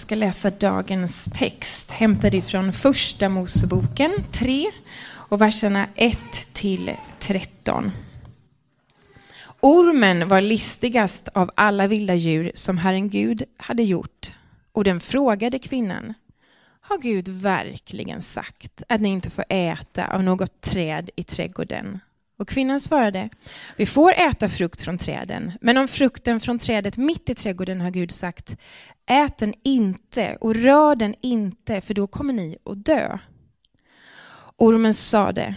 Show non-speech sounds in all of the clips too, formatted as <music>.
Jag ska läsa dagens text hämtad ifrån Första Moseboken 3 och verserna 1 till 13. Ormen var listigast av alla vilda djur som Herren Gud hade gjort och den frågade kvinnan Har Gud verkligen sagt att ni inte får äta av något träd i trädgården? Och kvinnan svarade, vi får äta frukt från träden, men om frukten från trädet mitt i trädgården har Gud sagt, ät den inte och rör den inte, för då kommer ni att dö. Ormen sade,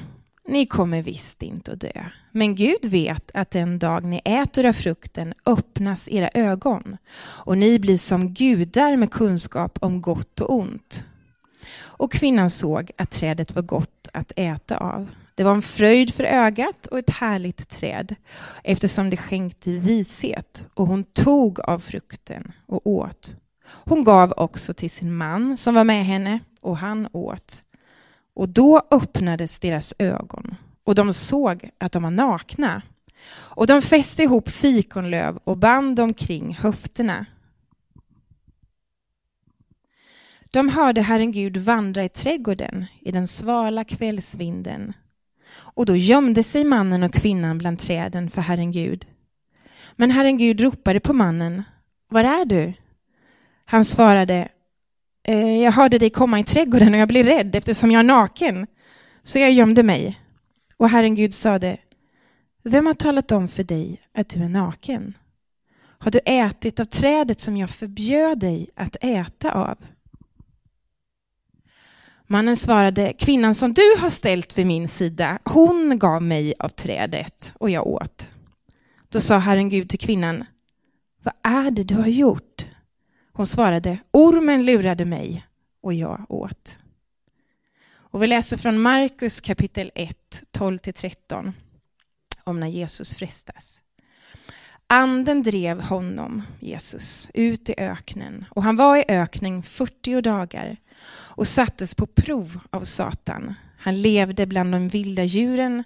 ni kommer visst inte att dö, men Gud vet att den dag ni äter av frukten öppnas era ögon, och ni blir som gudar med kunskap om gott och ont. Och kvinnan såg att trädet var gott att äta av det var en fröjd för ögat och ett härligt träd eftersom det skänkte vishet och hon tog av frukten och åt. Hon gav också till sin man som var med henne och han åt. Och då öppnades deras ögon och de såg att de var nakna. Och de fäste ihop fikonlöv och band omkring höfterna. De hörde Herren Gud vandra i trädgården i den svala kvällsvinden och då gömde sig mannen och kvinnan bland träden för Herren Gud. Men Herren Gud ropade på mannen. Var är du? Han svarade. Eh, jag hörde dig komma i trädgården och jag blev rädd eftersom jag är naken. Så jag gömde mig. Och Herren Gud sade. Vem har talat om för dig att du är naken? Har du ätit av trädet som jag förbjöd dig att äta av? Mannen svarade, kvinnan som du har ställt vid min sida, hon gav mig av trädet och jag åt. Då sa Herren Gud till kvinnan, vad är det du har gjort? Hon svarade, ormen lurade mig och jag åt. Och vi läser från Markus kapitel 1, 12-13 om när Jesus frestas. Anden drev honom, Jesus, ut i öknen och han var i öknen 40 dagar och sattes på prov av Satan. Han levde bland de vilda djuren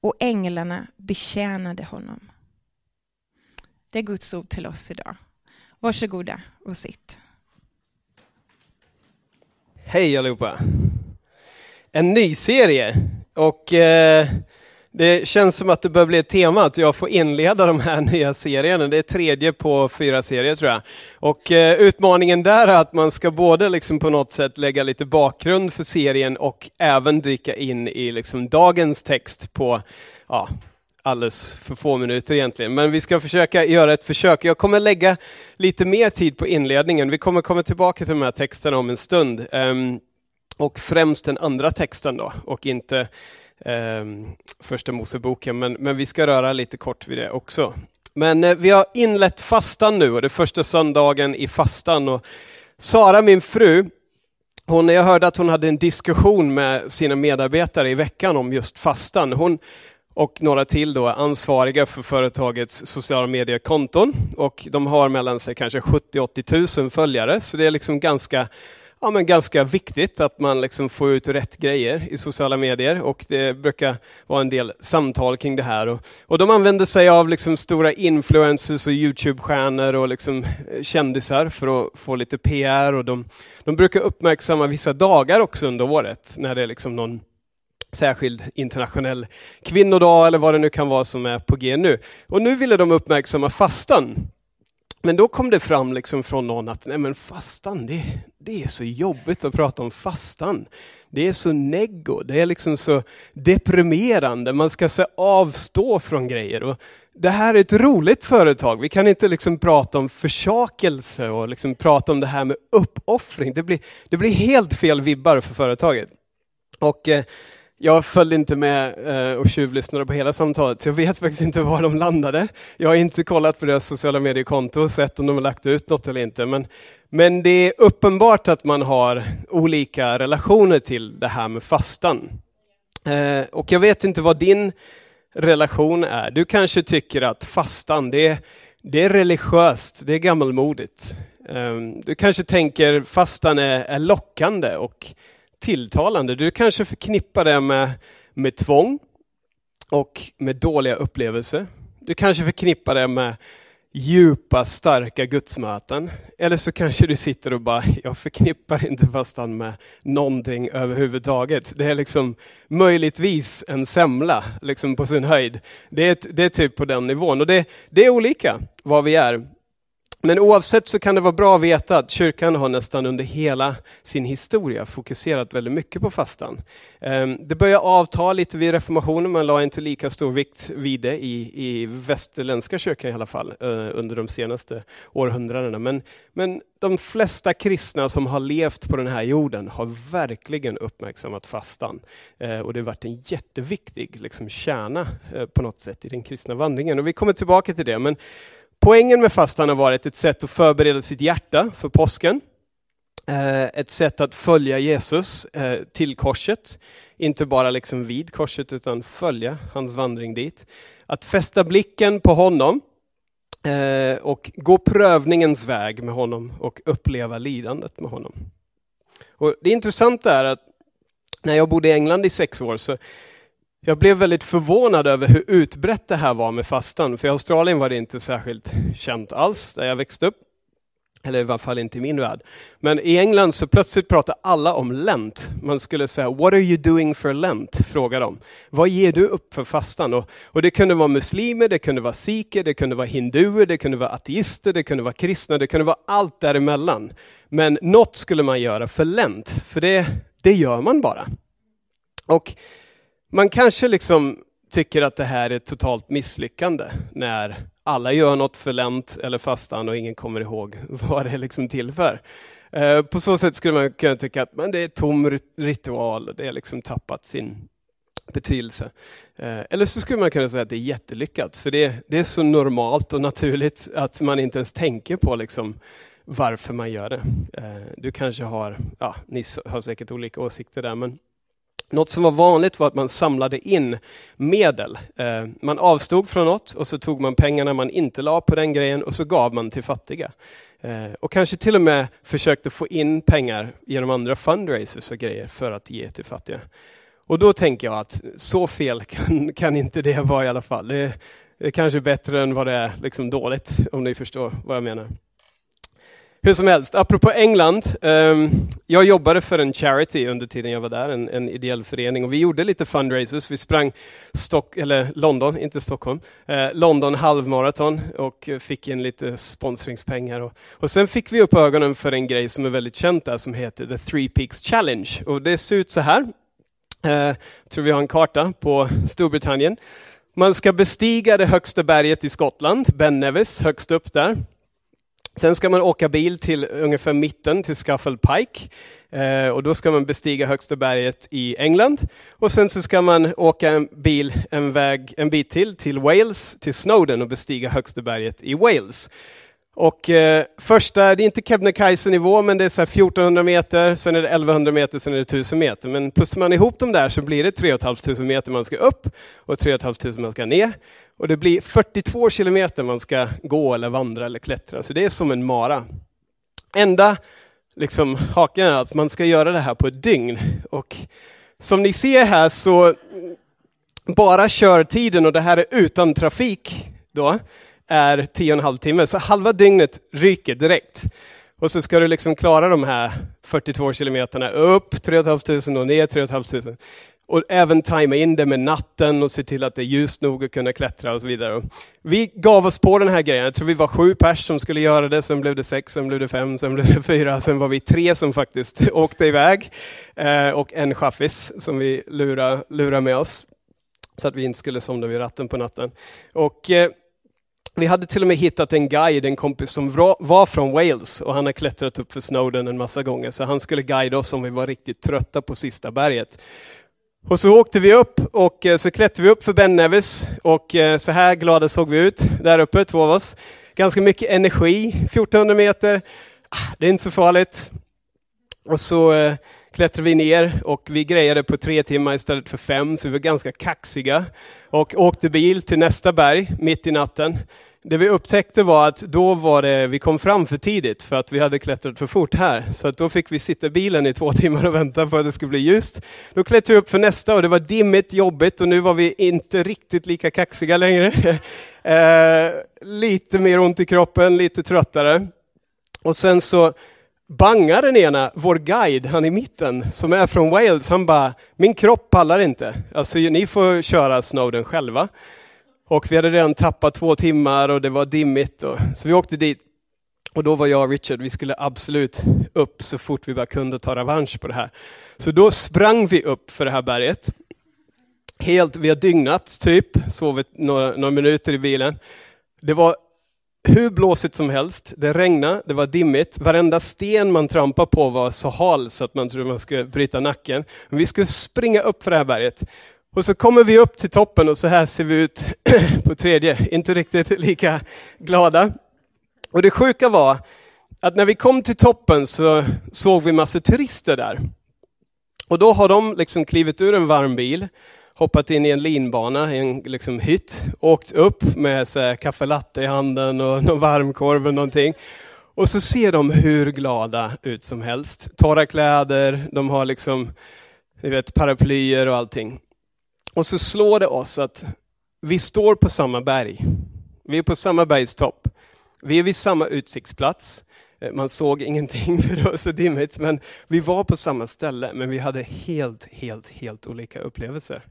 och änglarna betjänade honom. Det är Guds ord till oss idag. Varsågoda och sitt. Hej allihopa! En ny serie och eh, det känns som att det börjar bli ett tema att jag får inleda de här <laughs> nya serierna. Det är tredje på fyra serier tror jag. Och eh, utmaningen där är att man ska både liksom på något sätt lägga lite bakgrund för serien och även dyka in i liksom dagens text på ja, alldeles för få minuter egentligen. Men vi ska försöka göra ett försök. Jag kommer lägga lite mer tid på inledningen. Vi kommer komma tillbaka till de här texterna om en stund. Um, och främst den andra texten då, och inte eh, första Moseboken, men, men vi ska röra lite kort vid det också. Men eh, vi har inlett fastan nu och det är första söndagen i fastan. Och Sara, min fru, hon, jag hörde att hon hade en diskussion med sina medarbetare i veckan om just fastan. Hon och några till då är ansvariga för företagets sociala mediekonton och de har mellan sig kanske 70-80 000 följare, så det är liksom ganska ja, men ganska viktigt att man liksom får ut rätt grejer i sociala medier och det brukar vara en del samtal kring det här. Och, och de använder sig av liksom stora influencers och Youtube-stjärnor och liksom eh, kändisar för att få lite PR och de, de brukar uppmärksamma vissa dagar också under året när det är liksom någon särskild internationell kvinnodag eller vad det nu kan vara som är på G nu. Och nu ville de uppmärksamma fastan. Men då kom det fram liksom från någon att nej men fastan, det, det är så jobbigt att prata om fastan. Det är så neggo, det är liksom så deprimerande, man ska så avstå från grejer. Och det här är ett roligt företag, vi kan inte liksom prata om försakelse och liksom prata om det här med uppoffring. Det blir, det blir helt fel vibbar för företaget. Och eh, jag följde inte med eh, och tjuvlyssnade på hela samtalet, så jag vet faktiskt inte var de landade. Jag har inte kollat på deras sociala mediekonto och sett om de har lagt ut något eller inte. Men, men det är uppenbart att man har olika relationer till det här med fastan. Eh, och jag vet inte vad din relation är. Du kanske tycker att fastan, det är, det är religiöst, det är gammalmodigt. Ehm, du kanske tänker fastan är, är lockande och tilltalande. Du kanske förknippar det med, med tvång och med dåliga upplevelser. Du kanske förknippar det med djupa, starka gudsmöten. Eller så kanske du sitter och bara, jag förknippar inte fastan med någonting överhuvudtaget. Det är liksom möjligtvis en semla, liksom på sin höjd. Det är, det är typ på den nivån. Och det, det är olika vad vi är. Men oavsett så kan det vara bra att veta att kyrkan har nästan under hela sin historia fokuserat väldigt mycket på fastan. Ehm, det började avta lite vid reformationen, man la inte lika stor vikt vid det i, i västerländska kyrkan i alla fall eh, under de senaste århundradena. Men, men de flesta kristna som har levt på den här jorden har verkligen uppmärksammat fastan. Eh, och det har varit en jätteviktig liksom, kärna eh, på något sätt i den kristna vandringen. Och vi kommer tillbaka till det. Men Poängen med fastan har varit ett sätt att förbereda sitt hjärta för påsken. Eh, ett sätt att följa Jesus eh, till korset. Inte bara liksom vid korset utan följa hans vandring dit. Att fästa blicken på honom eh, och gå prövningens väg med honom och uppleva lidandet med honom. Och det intressanta är att när jag bodde i England i sex år så jag blev väldigt förvånad över hur utbrett det här var med fastan. För i Australien var det inte särskilt känt alls, där jag växte upp. Eller i varje fall inte i min värld. Men i England så plötsligt pratade alla om Lent. Man skulle säga, what are you doing for Lent? Fråga dem. Vad ger du upp för fastan? Och, och det kunde vara muslimer, det kunde vara sikher, det kunde vara hinduer, det kunde vara ateister, det kunde vara kristna, det kunde vara allt däremellan. Men något skulle man göra för Lent, för det, det gör man bara. Och man kanske liksom tycker att det här är ett totalt misslyckande när alla gör något för Lent eller fastan och ingen kommer ihåg <laughs> vad det är liksom till för. Eh, på så sätt skulle man kunna tycka att men det är tom ritual, det har liksom tappat sin betydelse. Eh, eller så skulle man kunna säga att det är jättelyckat, för det, det är så normalt och naturligt att man inte ens tänker på liksom varför man gör det. Eh, du kanske har, ja, ni har säkert olika åsikter där, men något som var vanligt var att man samlade in medel. Eh, man avstod från något och så tog man pengarna man inte la på den grejen och så gav man till fattiga. Eh, och kanske till och med försökte få in pengar genom andra fundraisers och grejer för att ge till fattiga. Och då tänker jag att så fel kan, kan inte det vara i alla fall. Det, det är kanske bättre än vad det är liksom dåligt, om ni förstår vad jag menar. Hur som helst, apropå England. Um, jag jobbade för en charity under tiden jag var där, en, en ideell förening. Och vi gjorde lite fundraisers. Vi sprang Stock, eller London, inte Stockholm, eh, London halvmaraton och fick in lite sponsringspengar. Och, och sen fick vi upp ögonen för en grej som är väldigt känt där som heter The Three Peaks Challenge. Och det ser ut så här. Eh, jag tror vi har en karta på Storbritannien. Man ska bestiga det högsta berget i Skottland, Ben Nevis, högst upp där. Sen ska man åka bil till ungefär mitten, till Scuffle Pike. Eh, och då ska man bestiga högsta berget i England. Och sen så ska man åka en bil en, väg, en bit till, till Wales, till Snowden och bestiga högsta berget i Wales. Och eh, första, det är inte Kebnekaise-nivå, men det är så 1400 meter, sen är det 1100 meter, sen är det 1000 meter. Men plussar man ihop dem där så blir det 3500 meter man ska upp och 3500 man ska ner. Och det blir 42 kilometer man ska gå eller vandra eller klättra, så det är som en mara. Enda liksom, haken är att man ska göra det här på ett dygn. Och som ni ser här så bara körtiden, och det här är utan trafik, då, är 10,5 timme. Så halva dygnet ryker direkt. Och så ska du liksom klara de här 42 kilometerna upp 3 500 och ner 3 500. Och även tajma in det med natten och se till att det är ljust nog att kunna klättra och så vidare. Vi gav oss på den här grejen. Jag tror vi var sju pers som skulle göra det, sen blev det sex, sen blev det fem, sen blev det <laughs> fyra, sen var vi tre som faktiskt <laughs> åkte iväg. Eh, och en chaffis som vi lurade, lurade med oss. Så att vi inte skulle somna vid ratten på natten. Och eh, vi hade till och med hittat en guide, en kompis som var från Wales och han har klättrat upp för Snowden en massa gånger. Så han skulle guida oss om vi var riktigt trötta på sista berget. Och så åkte vi upp och eh, så klättrade vi upp för Ben Nevis och eh, så här glada såg vi ut där uppe, två av oss. Ganska mycket energi, 1400 meter. Ah, det är inte så farligt. Och så eh, klättrade vi ner och vi grejade på tre timmar istället för fem, så vi var ganska kaxiga. Och åkte bil till nästa berg mitt i natten det vi upptäckte var att då var det, vi kom fram för tidigt för att vi hade klättrat för fort här. Så att då fick vi sitta i bilen i två <laughs> timmar och vänta på att det skulle bli ljust. Då klättrade vi upp för nästa och det var dimmigt, jobbigt och nu var vi inte riktigt lika kaxiga längre. <laughs> eh, lite mer ont i kroppen, lite tröttare. Och sen så bangar den ena, vår guide, han i mitten, som är från Wales, han bara, min kropp pallar inte. Alltså ni får köra Snowden själva. Och vi hade redan tappat två timmar och det var dimmigt. Och, så vi åkte dit. Och då var jag och Richard, vi skulle absolut upp så fort vi bara kunde ta revansch på det här. Så då sprang vi upp för det här berget. Helt, vi har dygnat typ, sovit några, några minuter i bilen. Det var hur blåsigt som helst, det regnade, det var dimmigt, varenda sten man trampade på var så hal så att man trodde man skulle bryta nacken. Men vi skulle springa upp för det här berget. Och så kommer vi upp till toppen och så här ser vi ut <clears throat> på tredje, inte riktigt lika glada. Och det sjuka var att när vi kom till toppen så såg vi massor turister där. Och då har de liksom klivit ur en varm bil, hoppat in i en linbana, i en liksom hytt, åkt upp med så här, kaffe latte i handen och <laughs> någon varmkorv eller någonting. Och så ser de hur glada ut som helst. Torra kläder, de har liksom, ni vet, paraplyer och allting. Och så slår det oss att vi står på samma berg. Vi är på samma bergstopp. Vi är vid samma utsiktsplats. Eh, man såg ingenting <laughs> för det var så dimmigt, men vi var på samma ställe, men vi hade helt, helt, helt olika upplevelser.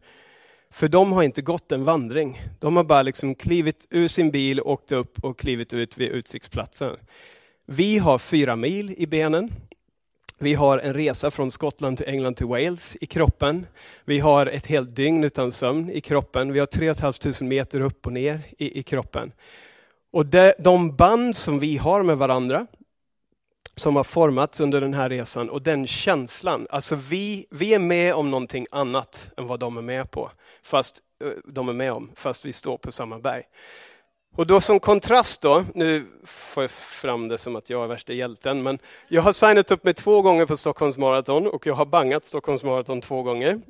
För de har inte gått en vandring. De har bara liksom klivit ur sin bil, åkt upp och klivit ut vid utsiktsplatsen. Vi har fyra mil i benen. Vi har en resa från Skottland till England till Wales i kroppen. Vi har ett helt dygn utan sömn i kroppen. Vi har 3 500 meter upp och ner i, i kroppen. Och det, de band som vi har med varandra, som har formats under den här resan och den känslan, alltså vi, vi är med om någonting annat än vad de är med på, fast eh, de är med om, fast vi står på samma berg. Och då som kontrast då, nu får jag fram det som att jag är värsta hjälten, men jag har signat upp mig två gånger på Stockholms Marathon och jag har bangat Stockholms Marathon två gånger.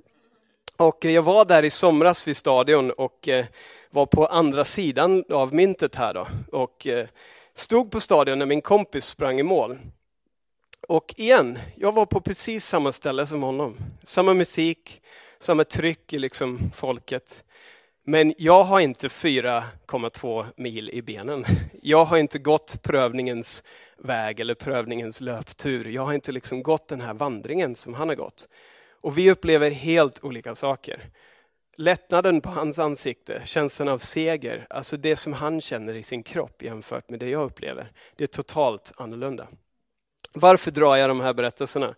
Och eh, jag var där i somras vid stadion och eh, var på andra sidan av myntet här då. Och eh, stod på stadion när min kompis sprang i mål. Och igen, jag var på precis samma ställe som honom. Samma musik, samma tryck i liksom folket. Men jag har inte 4,2 mil i benen. Jag har inte gått prövningens väg eller prövningens löptur. Jag har inte liksom gått den här vandringen som han har gått. Och vi upplever helt olika saker. Lättnaden på hans ansikte, känslan av seger, alltså det som han känner i sin kropp jämfört med det jag upplever. Det är totalt annorlunda. Varför drar jag de här berättelserna?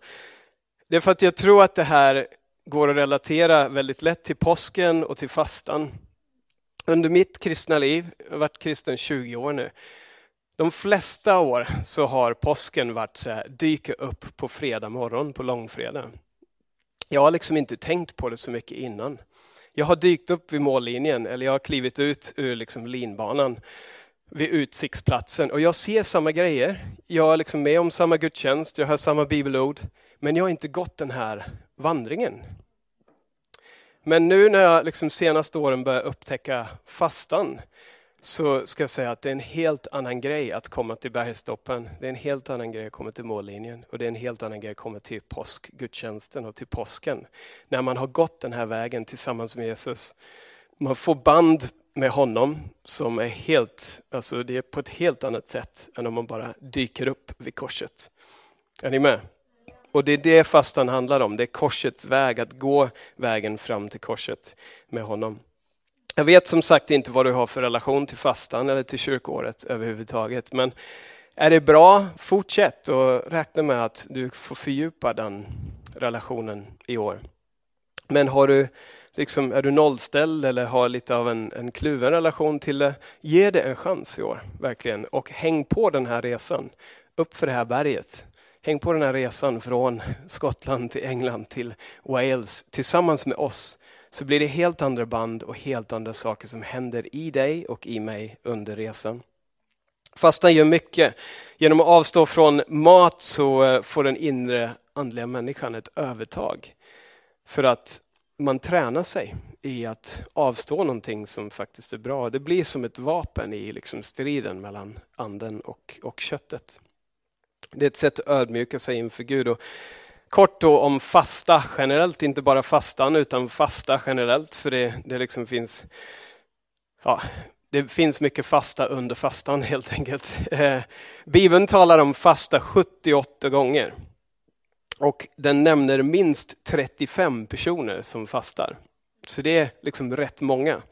Det är för att jag tror att det här går att relatera väldigt lätt till påsken och till fastan. Under mitt kristna liv, jag har varit kristen 20 år nu, de flesta år så har påsken varit så här, dyka upp på fredag morgon, på långfredag. Jag har liksom inte tänkt på det så mycket innan. Jag har dykt upp vid mållinjen, eller jag har klivit ut ur liksom linbanan vid utsiktsplatsen och jag ser samma grejer. Jag är liksom med om samma gudstjänst, jag hör samma bibelord, men jag har inte gått den här vandringen. Men nu när jag liksom senaste åren börjar upptäcka fastan så ska jag säga att det är en helt annan grej att komma till bergstoppen. Det är en helt annan grej att komma till mållinjen och det är en helt annan grej att komma till påskgudstjänsten och till påsken. När man har gått den här vägen tillsammans med Jesus. Man får band med honom som är helt, alltså det är på ett helt annat sätt än om man bara dyker upp vid korset. Är ni med? Och det är det fastan handlar om, det är korsets väg, att gå vägen fram till korset med honom. Jag vet som sagt inte vad du har för relation till fastan eller till kyrkåret överhuvudtaget, men är det bra, fortsätt och räkna med att du får fördjupa den relationen i år. Men har du, liksom, är du nollställd eller har lite av en, en kluven relation till det, ge det en chans i år, verkligen. Och häng på den här resan, upp för det här berget. Häng på den här resan från Skottland till England till Wales tillsammans med oss så blir det helt andra band och helt andra saker som händer i dig och i mig under resan. Fastan gör mycket. Genom att avstå från mat så eh, får den inre andliga människan ett övertag. För att man tränar sig i att avstå någonting som faktiskt är bra. Det blir som ett vapen i liksom striden mellan anden och, och köttet. Det är ett sätt att ödmjuka sig inför Gud. Och kort då om fasta generellt, inte bara fastan utan fasta generellt. För det, det liksom finns ja, det finns mycket fasta under fastan helt enkelt. Eh, Bibeln talar om fasta 78 gånger. Och den nämner minst 35 personer som fastar. Så det är liksom rätt många.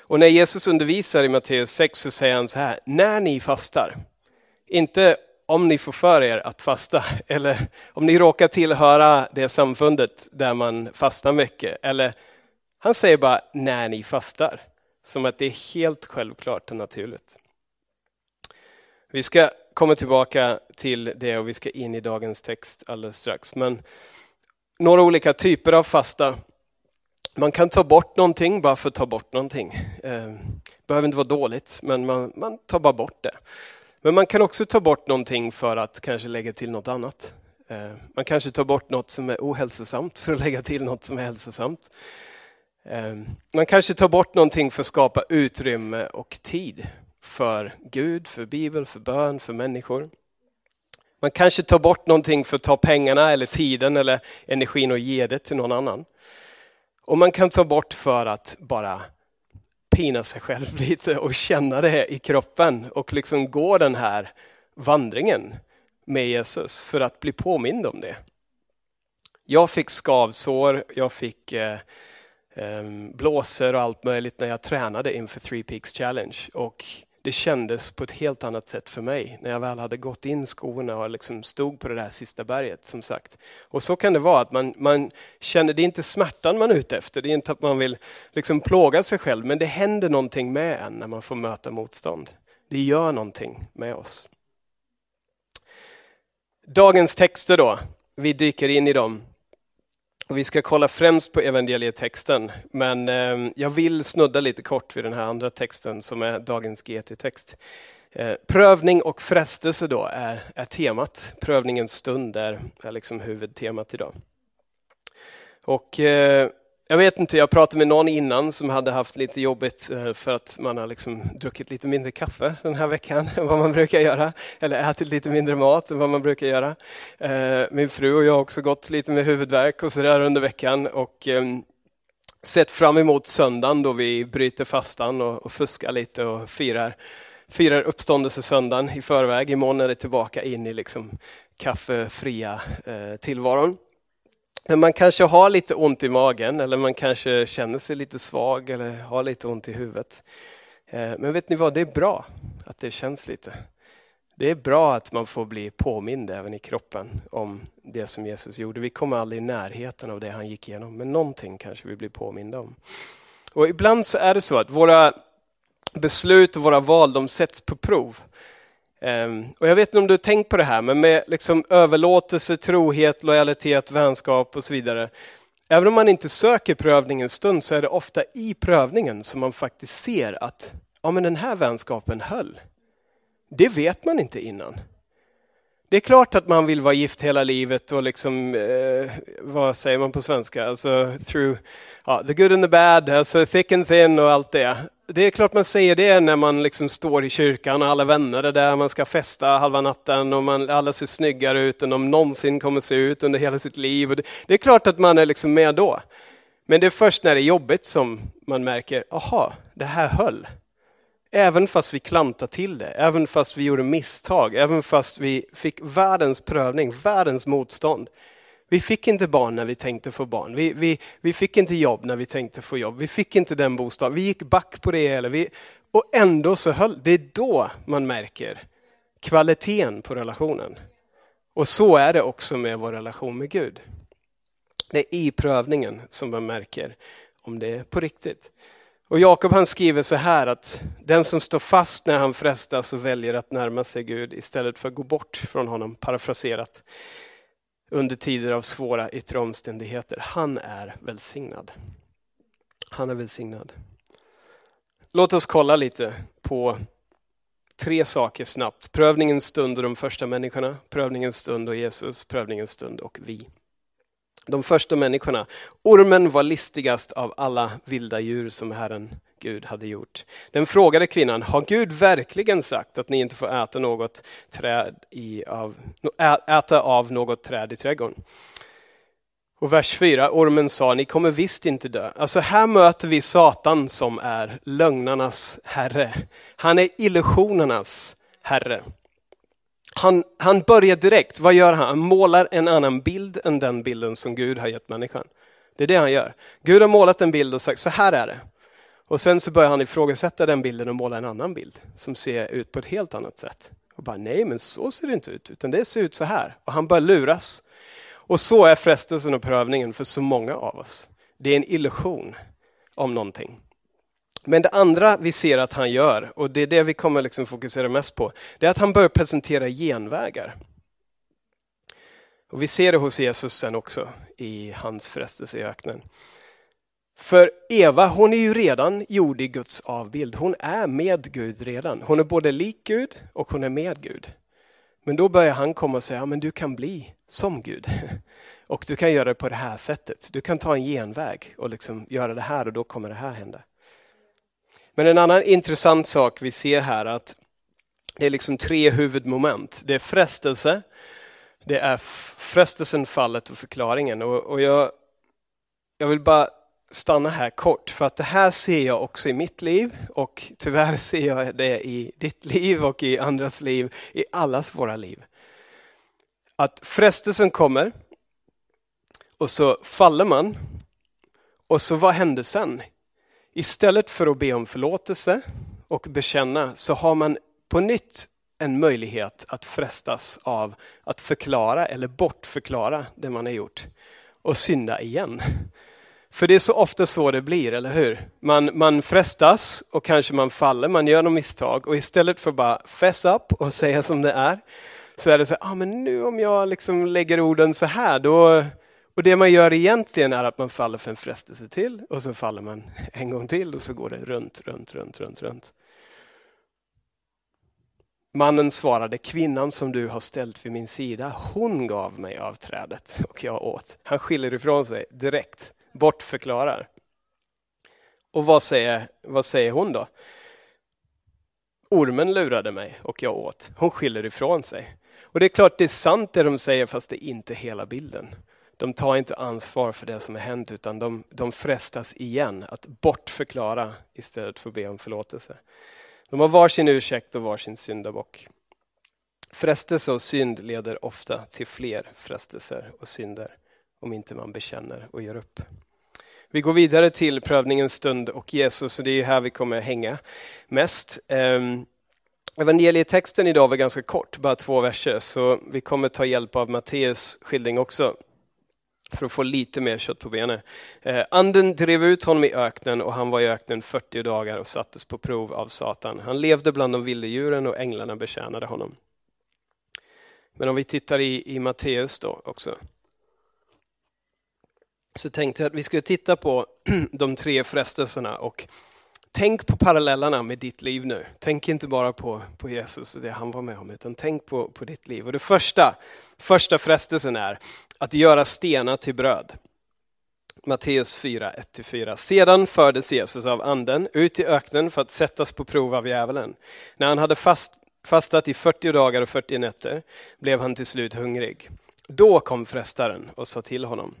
Och när Jesus undervisar i Matteus 6 så säger han så här, när ni fastar, inte om ni får för er att fasta, <laughs> eller om ni råkar tillhöra det samfundet där man fastar mycket, eller han säger bara när ni fastar, som att det är helt självklart och naturligt. Vi ska komma tillbaka till det och vi ska in i dagens text alldeles strax. Men några olika typer av fasta. Man kan ta bort någonting bara för att ta bort någonting. Det behöver inte vara dåligt, men man, man tar bara bort det. Men man kan också ta bort någonting för att kanske lägga till något annat. Eh, man kanske tar bort något som är ohälsosamt för att lägga till något som är hälsosamt. Eh, man kanske tar bort någonting för att skapa utrymme och tid för Gud, för Bibel, för bön, för människor. Man kanske tar bort någonting för att ta pengarna eller tiden eller energin och ge det till någon annan. Och man kan ta bort för att bara pina sig själv <laughs> lite och känna det i kroppen och liksom gå den här vandringen med Jesus för att bli påmind om det. Jag fick skavsår, jag fick eh, eh, blåsor och allt möjligt när jag tränade inför Three Peaks Challenge. Och det kändes på ett helt annat sätt för mig när jag väl hade gått in skorna och liksom stod på det där sista berget som sagt. Och så kan det vara att man, man känner, det är inte smärtan man är ute efter, det är inte att man vill liksom plåga sig själv, men det händer någonting med en när man får möta motstånd. Det gör någonting med oss. Dagens texter då, vi dyker in i dem. Och vi ska kolla främst på evangelietexten, men eh, jag vill snudda lite kort vid den här andra texten som är dagens GT-text. Eh, prövning och frestelse då är, är temat. Prövningens stund är, är liksom huvudtemat idag. Och eh, jag vet inte, jag pratade med någon innan som hade haft lite jobbigt eh, för att man har liksom druckit lite mindre kaffe den här veckan <laughs> än vad man brukar göra. Eller ätit lite mindre mat än vad man brukar göra. Eh, min fru och jag har också gått lite med huvudvärk och sådär under veckan. Och ehm, sett fram emot söndagen då vi bryter fastan och, och fuskar lite och firar, firar uppståndelsesöndagen i förväg. Imorgon är det tillbaka in i liksom kaffefria eh, tillvaron. Men man kanske har lite ont i magen eller man kanske känner sig lite svag eller har lite ont i huvudet. Eh, men vet ni vad, det är bra att det känns lite. Det är bra att man får bli påmind även i kroppen om det som Jesus gjorde. Vi kommer aldrig i närheten av det han gick igenom, men någonting kanske vi blir påminda om. Och ibland så är det så att våra beslut och våra val, de sätts på prov. Ehm, och jag vet inte om du har tänkt på det här, men med liksom överlåtelse, trohet, lojalitet, vänskap och så vidare. Även om man inte söker prövningen stund så är det ofta i prövningen som man faktiskt ser att ja, men den här vänskapen höll. Det vet man inte innan. Det är klart att man vill vara gift hela livet och liksom, eh, vad säger man på svenska, alltså through ja, the good and the bad, alltså thick and thin och allt det det är klart man säger det när man liksom står i kyrkan och alla vänner är där, man ska festa halva natten och man, alla ser snyggare ut än de någonsin kommer se ut under hela sitt liv. Det, det, är klart att man är liksom med då. Men det är först när det är jobbigt som man märker, aha, det här höll. Även fast vi klantade till det, även fast vi gjorde misstag, även fast vi fick världens prövning, världens motstånd. Vi fick inte barn när vi tänkte få barn. Vi, vi, vi fick inte jobb när vi tänkte få jobb. Vi fick inte den bostaden. Vi gick back på det. Eller vi, och ändå så höll det. är då man märker kvaliteten på relationen. Och så är det också med vår relation med Gud. Det är i prövningen som man märker om det är på riktigt. Och Jakob han skriver så här att den som står fast när han frestas och väljer att närma sig Gud istället för att gå bort från honom, parafraserat, under tider av svåra yttre omständigheter. Han är välsignad. Han är välsignad. Låt oss kolla lite på tre saker snabbt. Prövningens stund och de första människorna, prövningens stund och Jesus, prövningens stund och vi. De första människorna. Ormen var listigast av alla vilda djur som Herren Gud hade gjort. Den frågade kvinnan, har Gud verkligen sagt att ni inte får äta, något träd i, av, äta av något träd i trädgården? Och vers 4, ormen sa, ni kommer visst inte dö. Alltså här möter vi Satan som är lögnarnas herre. Han är illusionernas herre. Han, han börjar direkt, vad gör han? Han målar en annan bild än den bilden som Gud har gett människan. Det är det han gör. Gud har målat en bild och sagt, så här är det. Och sen så börjar han ifrågasätta den bilden och måla en annan bild som ser ut på ett helt annat sätt. Och bara, nej men så ser det inte ut, utan det ser ut så här. Och han börjar luras. Och så är frestelsen och prövningen för så många av oss. Det är en illusion om någonting. Men det andra vi ser att han gör, och det är det vi kommer liksom fokusera mest på, det är att han börjar presentera genvägar. Och vi ser det hos Jesus sen också i hans frestelse i öknen. För Eva, hon är ju redan gjord i Guds avbild. Hon är med Gud redan. Hon är både lik Gud och hon är med Gud. Men då börjar han komma och säga, ja, men du kan bli som Gud. <laughs> Och du kan göra det på det här sättet. Du kan ta en genväg och liksom göra det här och då kommer det här hända. Men en annan intressant sak vi ser här att det är liksom tre huvudmoment. Det är frestelse, det är frestelsen, fallet och förklaringen. Och, och jag, jag vill bara stanna här kort, för att det här ser jag också i mitt liv och tyvärr <laughs> ser jag det i ditt liv och i andras liv, i allas våra liv. Att frestelsen kommer och så faller man och så vad händer sen? Istället för att be om förlåtelse och bekänna så har man på nytt en möjlighet att frestas av att förklara eller bortförklara det man har gjort och synda igen. För det är så ofta så det blir, eller hur? Man, man frestas och kanske man faller, man gör något misstag och istället för att bara fess up och <laughs> säga som det är, så är det så ah, men nu om jag liksom lägger orden så här, då... Och det man gör egentligen är att man faller för en frestelse till och så faller man <laughs> en gång till och så går det runt, runt, runt, runt, runt. Mannen svarade, kvinnan som du har ställt vid min sida, hon gav mig av trädet och jag åt. Han skiljer ifrån sig direkt bortförklarar. Och vad säger, vad säger hon då? Ormen lurade mig och jag åt. Hon skyller ifrån sig. Och det är klart det är sant det de säger fast det är inte hela bilden. De tar inte ansvar för det som har hänt utan de, de frestas igen att bortförklara istället för att be om förlåtelse. De har varsin ursäkt och varsin syndabock. Frestelse och synd leder ofta till fler frestelser och synder om inte man bekänner och gör upp. Vi går vidare till prövningens stund och Jesus, och det är här vi kommer hänga mest. Ehm, evangelietexten idag var ganska kort, bara två verser, så vi kommer ta hjälp av Matteus skildring också för att få lite mer kött på benen. Eh, anden drev ut honom i öknen och han var i öknen 40 dagar och sattes på prov av Satan. Han levde bland de vilda djuren och änglarna betjänade honom. Men om vi tittar i, i Matteus då också, så tänkte jag att vi skulle titta på <clears throat> de tre frestelserna och tänk på parallellerna med ditt liv nu. Tänk inte bara på, på Jesus och det han var med om, utan tänk på, på ditt liv. Och det första, första frestelsen är att göra stenar till bröd. Matteus 4, 1-4. Sedan fördes Jesus av anden ut i öknen för att sättas på prov av djävulen. När han hade fast, fastat i 40 dagar och 40 nätter blev han till slut hungrig. Då kom frestaren och sa till honom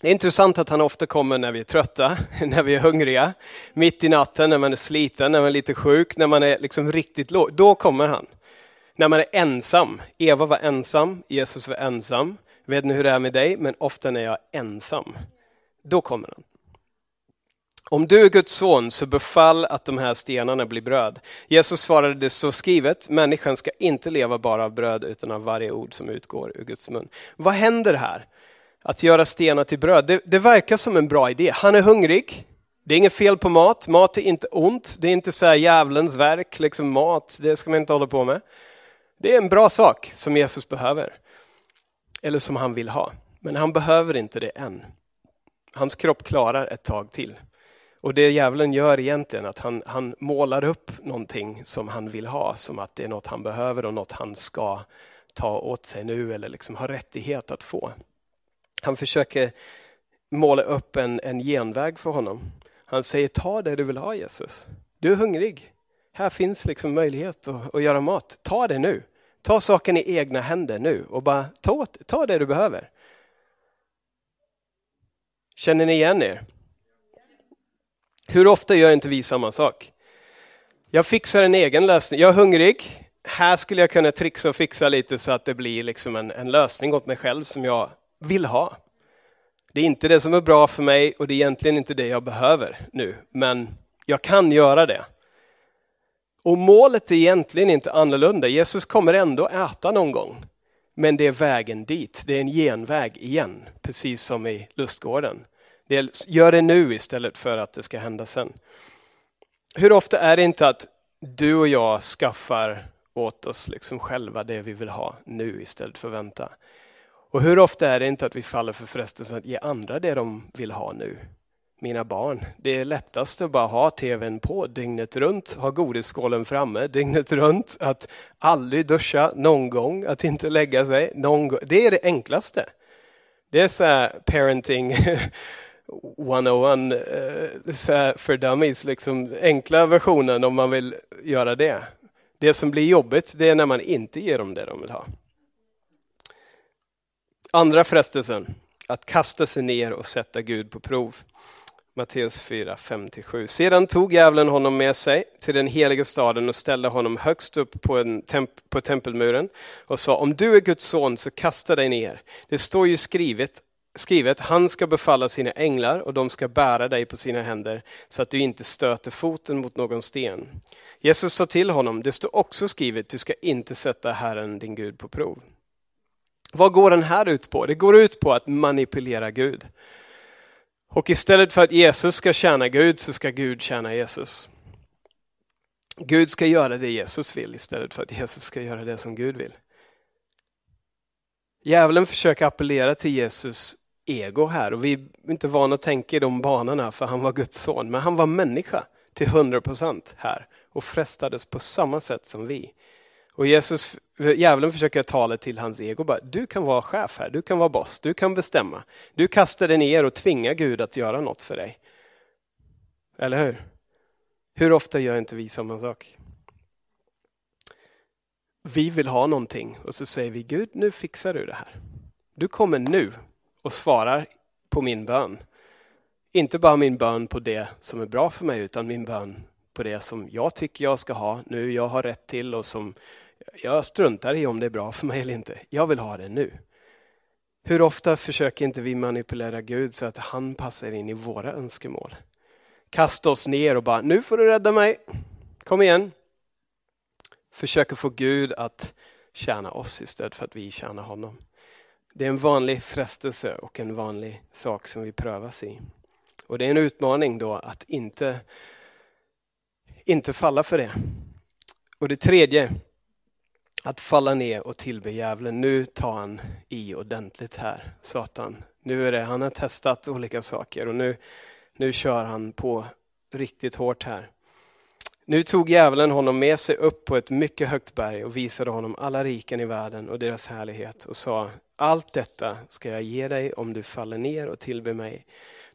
det är intressant att han ofta kommer när vi är trötta, <laughs> när vi är hungriga, mitt i natten, när man är sliten, när man är lite sjuk, när man är liksom riktigt låg. Då kommer han. När man är ensam. Eva var ensam, Jesus var ensam. Vet ni hur det är med dig, men ofta när jag är ensam, då kommer han. Om du är Guds son så befall att de här stenarna blir bröd. Jesus svarade det så skrivet, människan ska inte leva bara av bröd utan av varje ord som utgår ur Guds mun. Vad händer här? Att göra stenar till bröd. Det, det, verkar som en bra idé. Han är hungrig. Det är inget fel på mat. Mat är inte ont. Det är inte så här djävulens verk, liksom mat. Det ska man inte hålla på med. Det är en bra sak som Jesus behöver. Eller som han vill ha. Men han behöver inte det än. Hans kropp klarar ett tag till. Och det djävulen gör egentligen att han, han målar upp någonting som han vill ha, som att det är något han behöver och något han ska ta åt sig nu eller liksom ha rättighet att få. Han försöker måla upp en, en genväg för honom. Han säger ta det du vill ha Jesus. Du är hungrig. Här finns liksom möjlighet att, att göra mat. Ta det nu. Ta saken i egna händer nu och bara ta, ta det du behöver. Känner ni igen er? Hur ofta gör inte vi samma sak? Jag fixar en egen lösning. Jag är hungrig. Här skulle jag kunna trixa och fixa lite så att det blir liksom en, en lösning åt mig själv som jag vill ha. Det är inte det som är bra för mig och det är egentligen inte det jag behöver nu, men jag kan göra det. Och målet är egentligen inte annorlunda. Jesus kommer ändå äta någon gång. Men det är vägen dit. Det är en genväg igen, precis som i lustgården. Det gör det nu istället för att det ska hända sen. Hur ofta är det inte att du och jag skaffar åt oss liksom själva det vi vill ha nu istället för att vänta? Och hur ofta är det inte att vi faller för frestelsen att ge andra det de vill ha nu? Mina barn, det är lättast att bara ha tvn på dygnet runt, ha godisskålen framme dygnet runt, att aldrig duscha någon gång, att inte lägga sig någon gång. Det är det enklaste. Det är så här parenting <laughs> 101 eh, så här för dummies, liksom enkla versionen om man vill göra det. Det som blir jobbigt, det är när man inte ger dem det de vill ha. Andra frestelsen, att kasta sig ner och sätta Gud på prov. Matteus 4, 5-7. Sedan tog djävulen honom med sig till den heliga staden och ställde honom högst upp på, en temp på tempelmuren och sa, om du är Guds son så kasta dig ner. Det står ju skrivet, skrivet, han ska befalla sina änglar och de ska bära dig på sina händer så att du inte stöter foten mot någon sten. Jesus sa till honom, det står också skrivet, du ska inte sätta Herren din Gud på prov. Vad går den här ut på? Det går ut på att manipulera Gud. Och istället för att Jesus ska tjäna Gud så ska Gud tjäna Jesus. Gud ska göra det Jesus vill istället för att Jesus ska göra det som Gud vill. Djävulen försöker appellera till Jesus ego här och vi är inte vana att tänka i de banorna för han var Guds son. Men han var människa till 100% här och frestades på samma sätt som vi. Och Jesus, djävulen försöker tala till hans ego. Bara, du kan vara chef här, du kan vara boss, du kan bestämma. Du kastar dig ner och tvingar Gud att göra något för dig. Eller hur? Hur ofta gör inte vi samma sak? Vi vill ha någonting och så säger vi Gud, nu fixar du det här. Du kommer nu och svarar på min bön. Inte bara min bön på det som är bra för mig utan min bön på det som jag tycker jag ska ha nu, jag har rätt till och som jag struntar i om det är bra för mig eller inte. Jag vill ha det nu. Hur ofta försöker inte vi manipulera Gud så att han passar in i våra önskemål? Kasta oss ner och bara, nu får du rädda mig. Kom igen. Försöker få Gud att tjäna oss istället för att vi tjänar honom. Det är en vanlig frestelse och en vanlig sak som vi prövas i. Och det är en utmaning då att inte, inte falla för det. Och det tredje, att falla ner och tillbe djävulen. Nu tar han i ordentligt här, Satan. Nu är det, han har testat olika saker och nu, nu kör han på riktigt hårt här. Nu tog djävulen honom med sig upp på ett mycket högt berg och visade honom alla riken i världen och deras härlighet och sa, allt detta ska jag ge dig om du faller ner och tillber mig.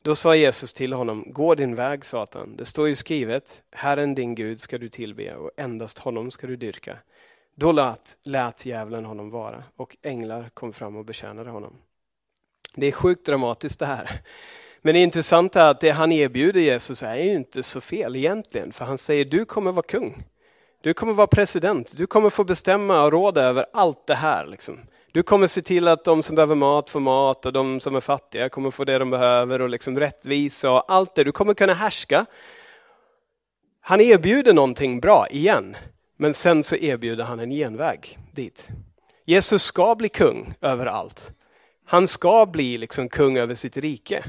Då sa Jesus till honom, gå din väg Satan. Det står ju skrivet, Herren din Gud ska du tillbe och endast honom ska du dyrka. Då lät, lät djävulen honom vara och änglar kom fram och betjänade honom. Det är sjukt dramatiskt det här. Men det intressanta är att det han erbjuder Jesus är ju inte så fel egentligen. För han säger, du kommer vara kung. Du kommer vara president. Du kommer få bestämma och råda över allt det här. Liksom. Du kommer se till att de som behöver mat får mat och de som är fattiga kommer få det de behöver och liksom rättvisa och allt det. Du kommer kunna härska. Han erbjuder någonting bra igen. Men sen så erbjuder han en genväg dit. Jesus ska bli kung över allt. Han ska bli liksom kung över sitt rike.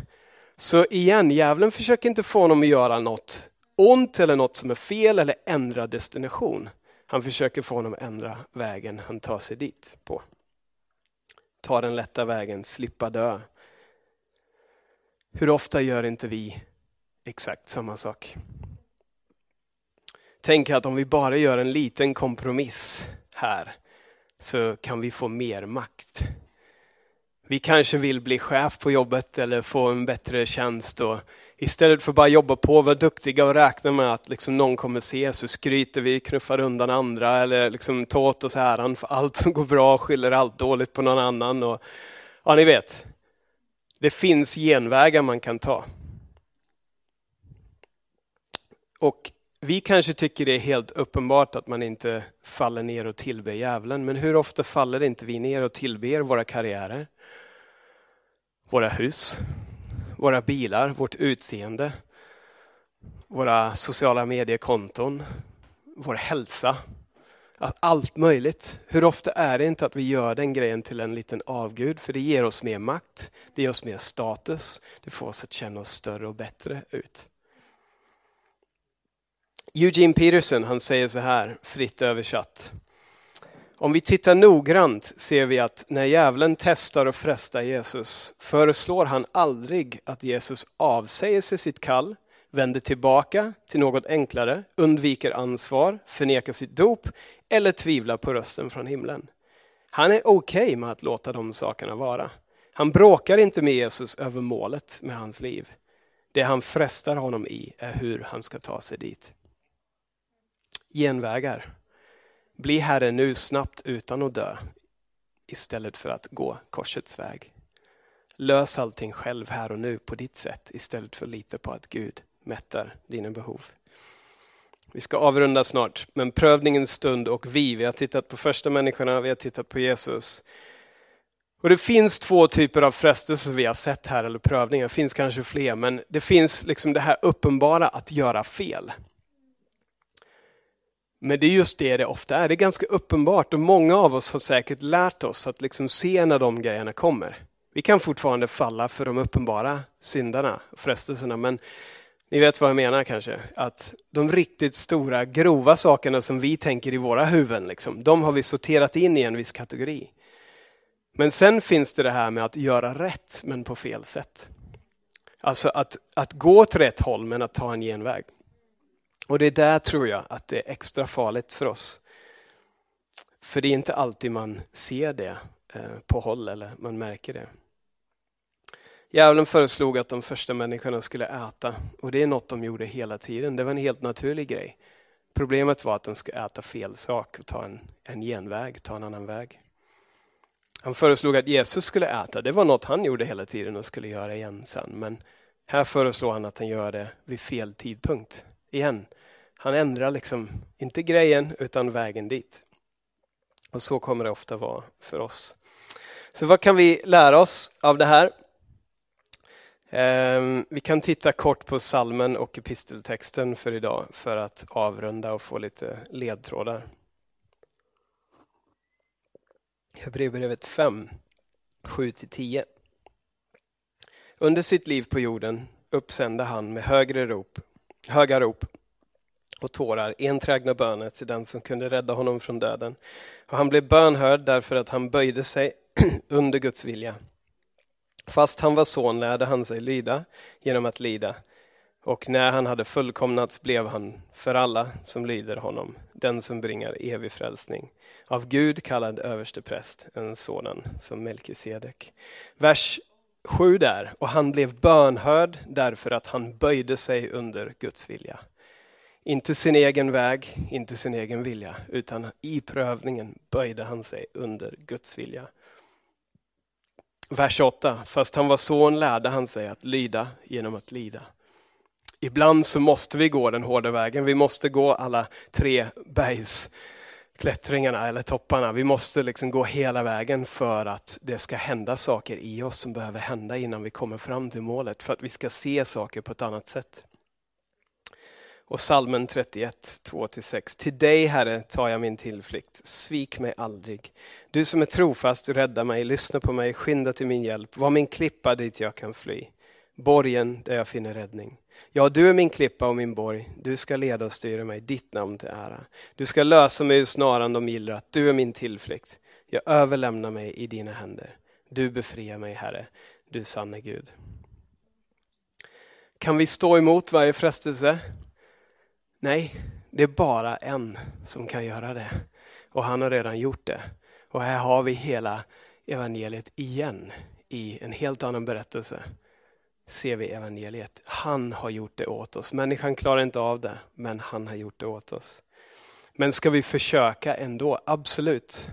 Så igen, djävulen försöker inte få honom att göra något ont eller något som är fel eller ändra destination. Han försöker få honom att ändra vägen han tar sig dit på. Ta den lätta vägen, slippa dö. Hur ofta gör inte vi exakt samma sak? Tänk att om vi bara gör en liten kompromiss här så kan vi få mer makt. Vi kanske vill bli chef på jobbet eller få en bättre tjänst. Och istället för att bara jobba på, vara duktiga och räkna med att liksom någon kommer se så skryter vi, knuffar undan andra eller liksom tar åt oss äran för allt som går bra, skyller allt dåligt på någon annan. Och, ja, ni vet. Det finns genvägar man kan ta. Och vi kanske tycker det är helt uppenbart att man inte faller ner och tillber djävulen, men hur ofta faller inte vi ner och tillber våra karriärer? Våra hus, våra bilar, vårt utseende, våra sociala mediekonton, vår hälsa, allt möjligt. Hur ofta är det inte att vi gör den grejen till en liten avgud, för det ger oss mer makt, det ger oss mer status, det får oss att känna oss större och bättre ut. Eugene Peterson han säger så här, fritt översatt. Om vi tittar noggrant ser vi att när djävulen testar och frestar Jesus föreslår han aldrig att Jesus avsäger sig sitt kall, vänder tillbaka till något enklare, undviker ansvar, förnekar sitt dop eller tvivlar på rösten från himlen. Han är okej okay med att låta de sakerna vara. Han bråkar inte med Jesus över målet med hans liv. Det han frestar honom i är hur han ska ta sig dit genvägar. Bli Herre nu snabbt utan att dö istället för att gå korsets väg. Lös allting själv här och nu på ditt sätt istället för att lita på att Gud mättar dina behov. Vi ska avrunda snart, men prövningens stund och vi, vi har tittat på första människorna, vi har tittat på Jesus. Och Det finns två typer av frestelser vi har sett här, eller prövningar, det finns kanske fler, men det finns liksom det här uppenbara att göra fel. Men det är just det det ofta är. Det är ganska uppenbart och många av oss har säkert lärt oss att liksom se när de grejerna kommer. Vi kan fortfarande falla för de uppenbara syndarna, och frestelserna, men ni vet vad jag menar kanske? Att de riktigt stora, grova sakerna som vi tänker i våra huvuden, liksom, de har vi sorterat in i en viss kategori. Men sen finns det det här med att göra rätt, men på fel sätt. Alltså att, att gå åt rätt håll, men att ta en genväg. Och det är där tror jag att det är extra farligt för oss. För det är inte alltid man ser det eh, på håll eller man märker det. Djävulen föreslog att de första människorna skulle äta och det är något de gjorde hela tiden. Det var en helt naturlig grej. Problemet var att de skulle äta fel sak och ta en, en genväg, ta en annan väg. Han föreslog att Jesus skulle äta, det var något han gjorde hela tiden och skulle göra igen sen. Men här föreslår han att han gör det vid fel tidpunkt igen. Han ändrar liksom, inte grejen, utan vägen dit. Och så kommer det ofta vara för oss. Så vad kan vi lära oss av det här? Ehm, vi kan titta kort på salmen och episteltexten för idag för att avrunda och få lite ledtrådar. Hebreerbrevet 5, 7-10. Under sitt liv på jorden uppsände han med högre rop höga rop och tårar, enträgna böner till den som kunde rädda honom från döden. Och han blev bönhörd därför att han böjde sig <clears throat> under Guds vilja. Fast han var son lärde han sig lyda genom att lida. Och när han hade fullkomnats blev han för alla som lyder honom, den som bringar evig frälsning. Av Gud kallad överste präst, en sådan som Melkisedek. Vers 7 där, och han blev bönhörd därför att han böjde sig under Guds vilja. Inte sin egen väg, inte sin egen vilja, utan i prövningen böjde han sig under Guds vilja. Vers 8, fast han var son lärde han sig att lyda genom att lida. Ibland så måste vi gå den hårda vägen, vi måste gå alla tre bergs klättringarna eller topparna. Vi måste liksom gå hela vägen för att det ska hända saker i oss som behöver hända innan vi kommer fram till målet. För att vi ska se saker på ett annat sätt. Och salmen 31, 2-6. Till dig Herre tar jag min tillflykt, svik mig aldrig. Du som är trofast, rädda mig, lyssna på mig, skynda till min hjälp. Var min klippa dit jag kan fly, borgen där jag finner räddning. Ja, du är min klippa och min borg. Du ska leda och styra mig, ditt namn till ära. Du ska lösa mig ur snaran de gillar att du är min tillflykt. Jag överlämnar mig i dina händer. Du befriar mig, Herre, du sanne Gud. Kan vi stå emot varje frestelse? Nej, det är bara en som kan göra det. Och han har redan gjort det. Och här har vi hela evangeliet igen i en helt annan berättelse ser vi evangeliet. Han har gjort det åt oss. Människan klarar inte av det, men han har gjort det åt oss. Men ska vi försöka ändå? Absolut.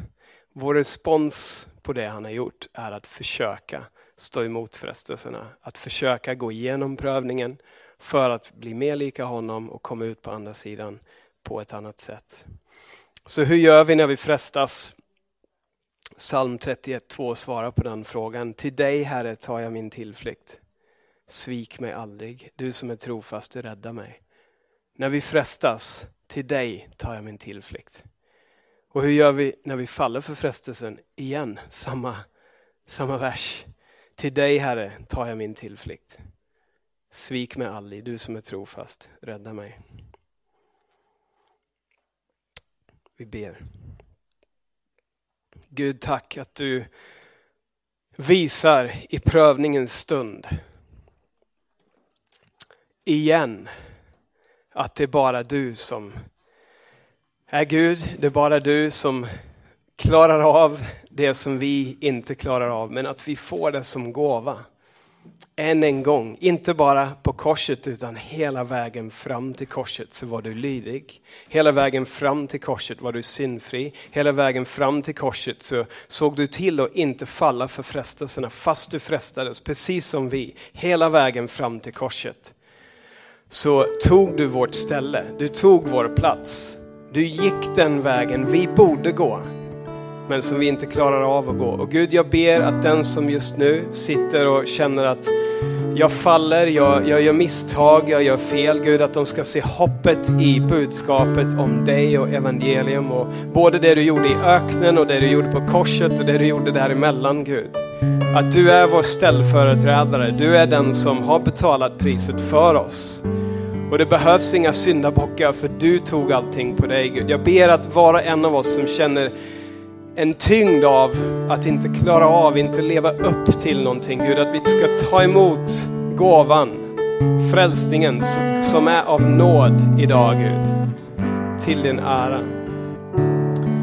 Vår respons på det han har gjort är att försöka stå emot frestelserna. Att försöka gå igenom prövningen för att bli mer lika honom och komma ut på andra sidan på ett annat sätt. Så hur gör vi när vi frestas? Psalm 31.2 svarar på den frågan. Till dig Herre tar jag min tillflykt. Svik mig aldrig, du som är trofast, rädda mig. När vi frestas, till dig tar jag min tillflykt. Och hur gör vi när vi faller för frestelsen? Igen, samma, samma vers. Till dig Herre tar jag min tillflykt. Svik mig aldrig, du som är trofast, rädda mig. Vi ber. Gud, tack att du visar i prövningens stund igen att det är bara du som är Gud. Det är bara du som klarar av det som vi inte klarar av, men att vi får det som gåva än en gång, inte bara på korset utan hela vägen fram till korset så var du lydig. Hela vägen fram till korset var du syndfri. Hela vägen fram till korset så såg du till att inte falla för frestelserna fast du frestades, precis som vi. Hela vägen fram till korset så tog du vårt ställe, du tog vår plats. Du gick den vägen vi borde gå men som vi inte klarar av att gå. Och Gud, jag ber att den som just nu sitter och känner att jag faller, jag, jag gör misstag, jag gör fel. Gud, att de ska se hoppet i budskapet om dig och evangelium. Och både det du gjorde i öknen och det du gjorde på korset och det du gjorde däremellan, Gud. Att du är vår ställföreträdare. Du är den som har betalat priset för oss. Och det behövs inga syndabockar för du tog allting på dig Gud. Jag ber att vara en av oss som känner en tyngd av att inte klara av, inte leva upp till någonting. Gud, att vi ska ta emot gåvan, frälsningen som är av nåd idag Gud. Till din ära.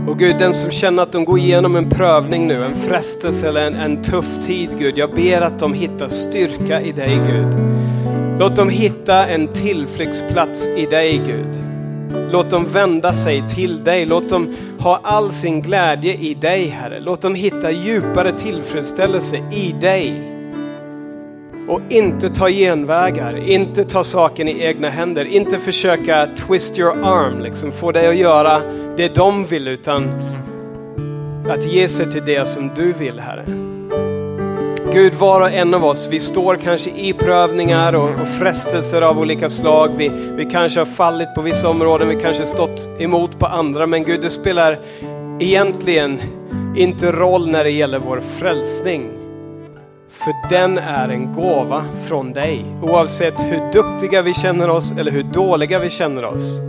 Och Gud, den som känner att de går igenom en prövning nu, en frestelse eller en, en tuff tid Gud. Jag ber att de hittar styrka i dig Gud. Låt dem hitta en tillflyktsplats i dig Gud. Låt dem vända sig till dig. Låt dem ha all sin glädje i dig, Herre. Låt dem hitta djupare tillfredsställelse i dig. Och inte ta genvägar, inte ta saken i egna händer, inte försöka twist your arm, liksom få dig att göra det de vill, utan att ge sig till det som du vill, Herre. Gud, var och en av oss, vi står kanske i prövningar och, och frestelser av olika slag. Vi, vi kanske har fallit på vissa områden, vi kanske stått emot på andra. Men Gud, det spelar egentligen inte roll när det gäller vår frälsning. För den är en gåva från dig. Oavsett hur duktiga vi känner oss eller hur dåliga vi känner oss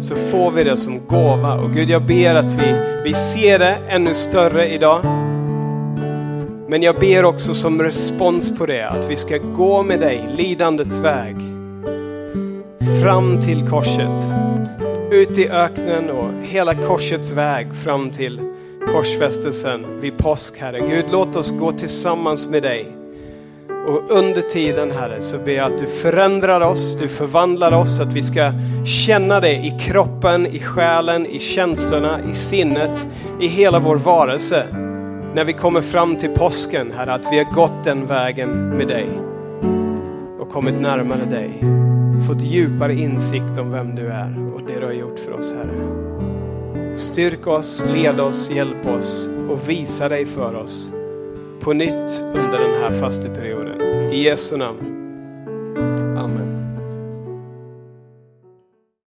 så får vi det som gåva. Och Gud, jag ber att vi, vi ser det ännu större idag. Men jag ber också som respons på det att vi ska gå med dig lidandets väg. Fram till korset. Ut i öknen och hela korsets väg fram till korsfästelsen vid påsk, Herre. Gud, låt oss gå tillsammans med dig. Och under tiden, Herre, så ber jag att du förändrar oss, du förvandlar oss, att vi ska känna det i kroppen, i själen, i känslorna, i sinnet, i hela vår varelse när vi kommer fram till påsken, Herre, att vi har gått den vägen med dig och kommit närmare dig. Fått djupare insikt om vem du är och det du har gjort för oss, Herre. Styrk oss, led oss, hjälp oss och visa dig för oss på nytt under den här fasteperioden. I Jesu namn.